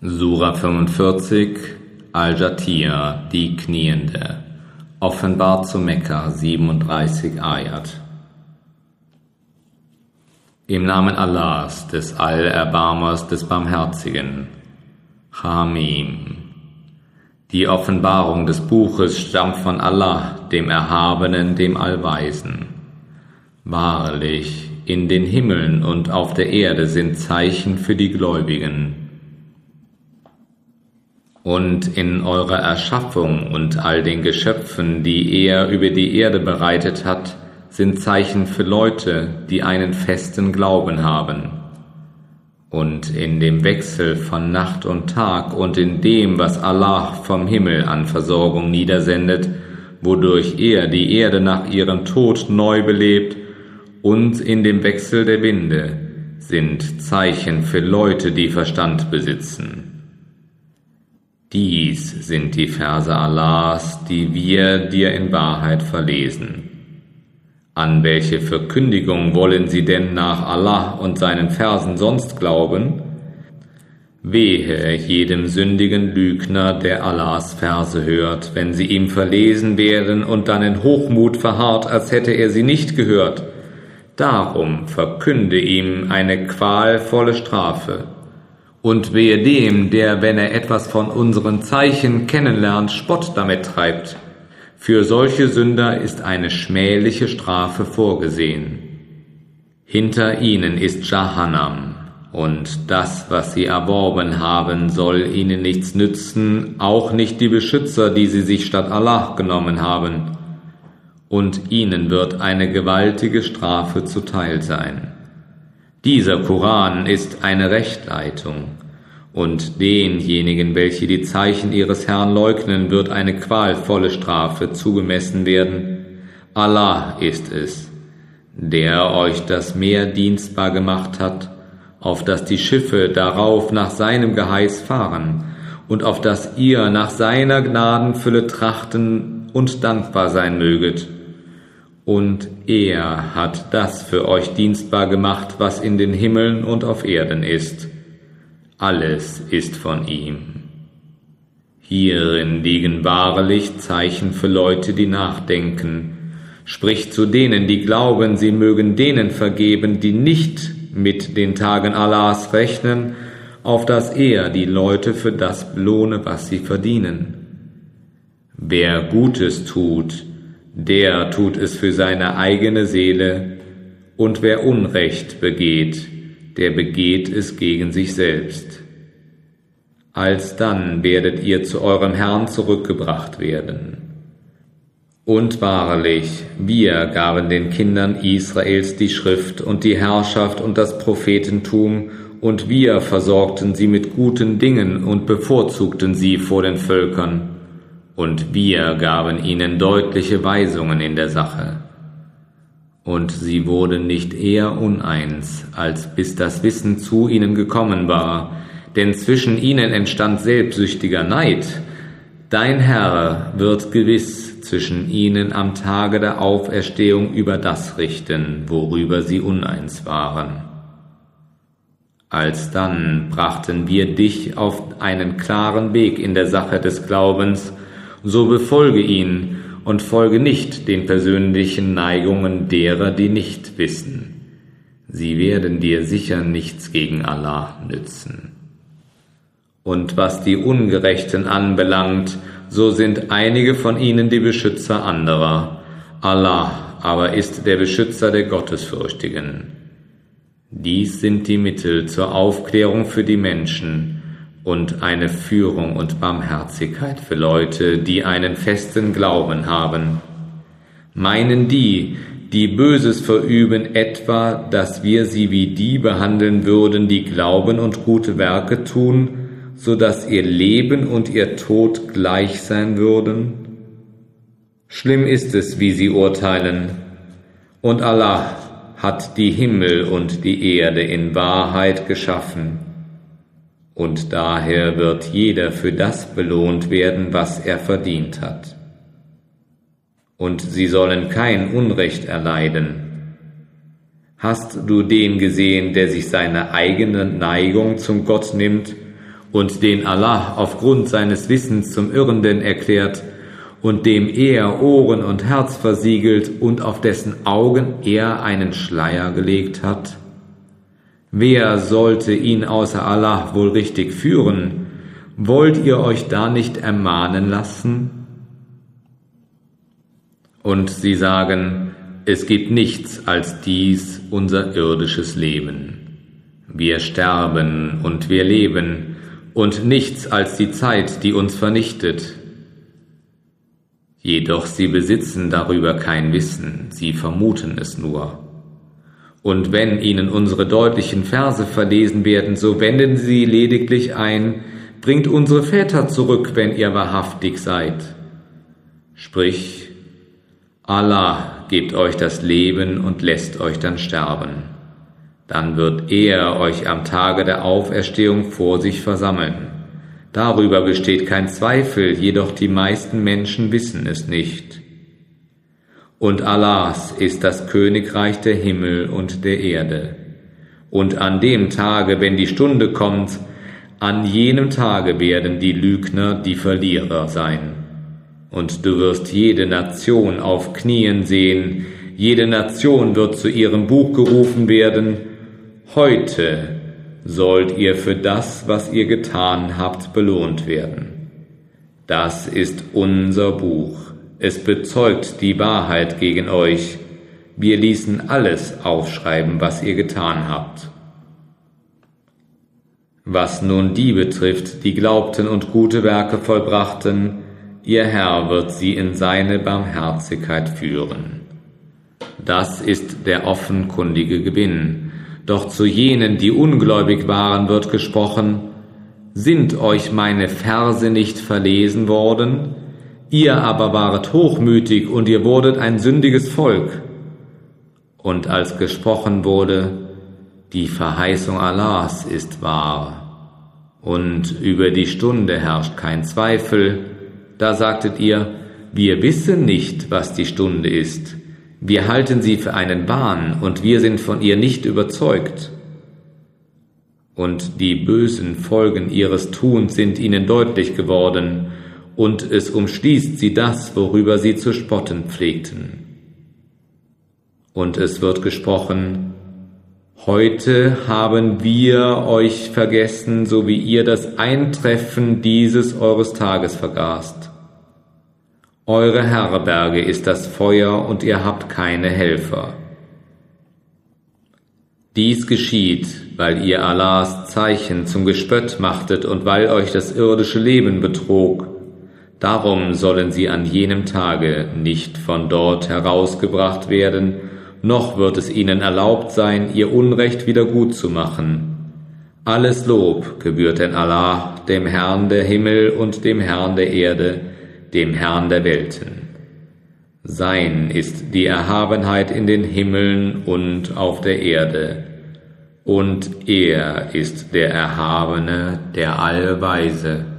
Sura 45 Al-Jatir, die Kniende. Offenbar zu Mekka 37 Ayat. Im Namen Allahs, des Allerbarmers, des Barmherzigen. Hamim. Die Offenbarung des Buches stammt von Allah, dem Erhabenen, dem Allweisen. Wahrlich, in den Himmeln und auf der Erde sind Zeichen für die Gläubigen und in eurer Erschaffung und all den Geschöpfen, die er über die Erde bereitet hat, sind Zeichen für Leute, die einen festen Glauben haben. Und in dem Wechsel von Nacht und Tag und in dem, was Allah vom Himmel an Versorgung niedersendet, wodurch er die Erde nach ihrem Tod neu belebt, und in dem Wechsel der Winde sind Zeichen für Leute, die Verstand besitzen. Dies sind die Verse Allahs, die wir dir in Wahrheit verlesen. An welche Verkündigung wollen sie denn nach Allah und seinen Versen sonst glauben? Wehe jedem sündigen Lügner, der Allahs Verse hört, wenn sie ihm verlesen werden und dann in Hochmut verharrt, als hätte er sie nicht gehört. Darum verkünde ihm eine qualvolle Strafe. Und wehe dem, der, wenn er etwas von unseren Zeichen kennenlernt, Spott damit treibt. Für solche Sünder ist eine schmähliche Strafe vorgesehen. Hinter ihnen ist Jahannam, und das, was sie erworben haben, soll ihnen nichts nützen, auch nicht die Beschützer, die sie sich statt Allah genommen haben. Und ihnen wird eine gewaltige Strafe zuteil sein. Dieser Koran ist eine Rechtleitung, und denjenigen, welche die Zeichen ihres Herrn leugnen, wird eine qualvolle Strafe zugemessen werden. Allah ist es, der euch das Meer dienstbar gemacht hat, auf dass die Schiffe darauf nach seinem Geheiß fahren, und auf dass ihr nach seiner Gnadenfülle trachten und dankbar sein möget und er hat das für euch dienstbar gemacht, was in den Himmeln und auf Erden ist. Alles ist von ihm. Hierin liegen wahrlich Zeichen für Leute, die nachdenken. Sprich zu denen, die glauben, sie mögen denen vergeben, die nicht mit den Tagen Allahs rechnen, auf dass er die Leute für das belohne, was sie verdienen. Wer Gutes tut, der tut es für seine eigene Seele, und wer Unrecht begeht, der begeht es gegen sich selbst. Alsdann werdet ihr zu eurem Herrn zurückgebracht werden. Und wahrlich, wir gaben den Kindern Israels die Schrift und die Herrschaft und das Prophetentum, und wir versorgten sie mit guten Dingen und bevorzugten sie vor den Völkern und wir gaben ihnen deutliche Weisungen in der Sache. Und sie wurden nicht eher uneins, als bis das Wissen zu ihnen gekommen war, denn zwischen ihnen entstand selbstsüchtiger Neid. Dein Herr wird gewiss zwischen ihnen am Tage der Auferstehung über das richten, worüber sie uneins waren. Alsdann brachten wir dich auf einen klaren Weg in der Sache des Glaubens, so befolge ihn und folge nicht den persönlichen Neigungen derer, die nicht wissen. Sie werden dir sicher nichts gegen Allah nützen. Und was die Ungerechten anbelangt, so sind einige von ihnen die Beschützer anderer. Allah aber ist der Beschützer der Gottesfürchtigen. Dies sind die Mittel zur Aufklärung für die Menschen, und eine Führung und Barmherzigkeit für Leute, die einen festen Glauben haben. Meinen die, die Böses verüben, etwa, dass wir sie wie die behandeln würden, die glauben und gute Werke tun, so dass ihr Leben und ihr Tod gleich sein würden? Schlimm ist es, wie sie urteilen. Und Allah hat die Himmel und die Erde in Wahrheit geschaffen und daher wird jeder für das belohnt werden, was er verdient hat. Und sie sollen kein Unrecht erleiden. Hast du den gesehen, der sich seine eigene Neigung zum Gott nimmt und den Allah aufgrund seines Wissens zum Irrenden erklärt und dem er Ohren und Herz versiegelt und auf dessen Augen er einen Schleier gelegt hat? Wer sollte ihn außer Allah wohl richtig führen? Wollt ihr euch da nicht ermahnen lassen? Und sie sagen, es gibt nichts als dies unser irdisches Leben. Wir sterben und wir leben, und nichts als die Zeit, die uns vernichtet. Jedoch sie besitzen darüber kein Wissen, sie vermuten es nur. Und wenn ihnen unsere deutlichen Verse verlesen werden, so wenden sie lediglich ein, bringt unsere Väter zurück, wenn ihr wahrhaftig seid. Sprich, Allah gibt euch das Leben und lässt euch dann sterben. Dann wird er euch am Tage der Auferstehung vor sich versammeln. Darüber besteht kein Zweifel, jedoch die meisten Menschen wissen es nicht. Und Allahs ist das Königreich der Himmel und der Erde. Und an dem Tage, wenn die Stunde kommt, an jenem Tage werden die Lügner die Verlierer sein. Und du wirst jede Nation auf Knien sehen, jede Nation wird zu ihrem Buch gerufen werden, heute sollt ihr für das, was ihr getan habt, belohnt werden. Das ist unser Buch. Es bezeugt die Wahrheit gegen euch. Wir ließen alles aufschreiben, was ihr getan habt. Was nun die betrifft, die glaubten und gute Werke vollbrachten, ihr Herr wird sie in seine Barmherzigkeit führen. Das ist der offenkundige Gewinn, doch zu jenen, die ungläubig waren, wird gesprochen, sind euch meine Verse nicht verlesen worden? Ihr aber waret hochmütig und ihr wurdet ein sündiges Volk. Und als gesprochen wurde, die Verheißung Allahs ist wahr und über die Stunde herrscht kein Zweifel, da sagtet ihr, wir wissen nicht, was die Stunde ist. Wir halten sie für einen Wahn und wir sind von ihr nicht überzeugt. Und die bösen Folgen ihres Tuns sind ihnen deutlich geworden, und es umschließt sie das, worüber sie zu spotten pflegten. Und es wird gesprochen, Heute haben wir euch vergessen, so wie ihr das Eintreffen dieses eures Tages vergaßt. Eure Herberge ist das Feuer und ihr habt keine Helfer. Dies geschieht, weil ihr Allahs Zeichen zum Gespött machtet und weil euch das irdische Leben betrog. Darum sollen sie an jenem Tage nicht von dort herausgebracht werden, noch wird es ihnen erlaubt sein, ihr Unrecht wieder gut zu machen. Alles Lob gebührt denn Allah, dem Herrn der Himmel und dem Herrn der Erde, dem Herrn der Welten. Sein ist die Erhabenheit in den Himmeln und auf der Erde, und er ist der Erhabene, der Allweise.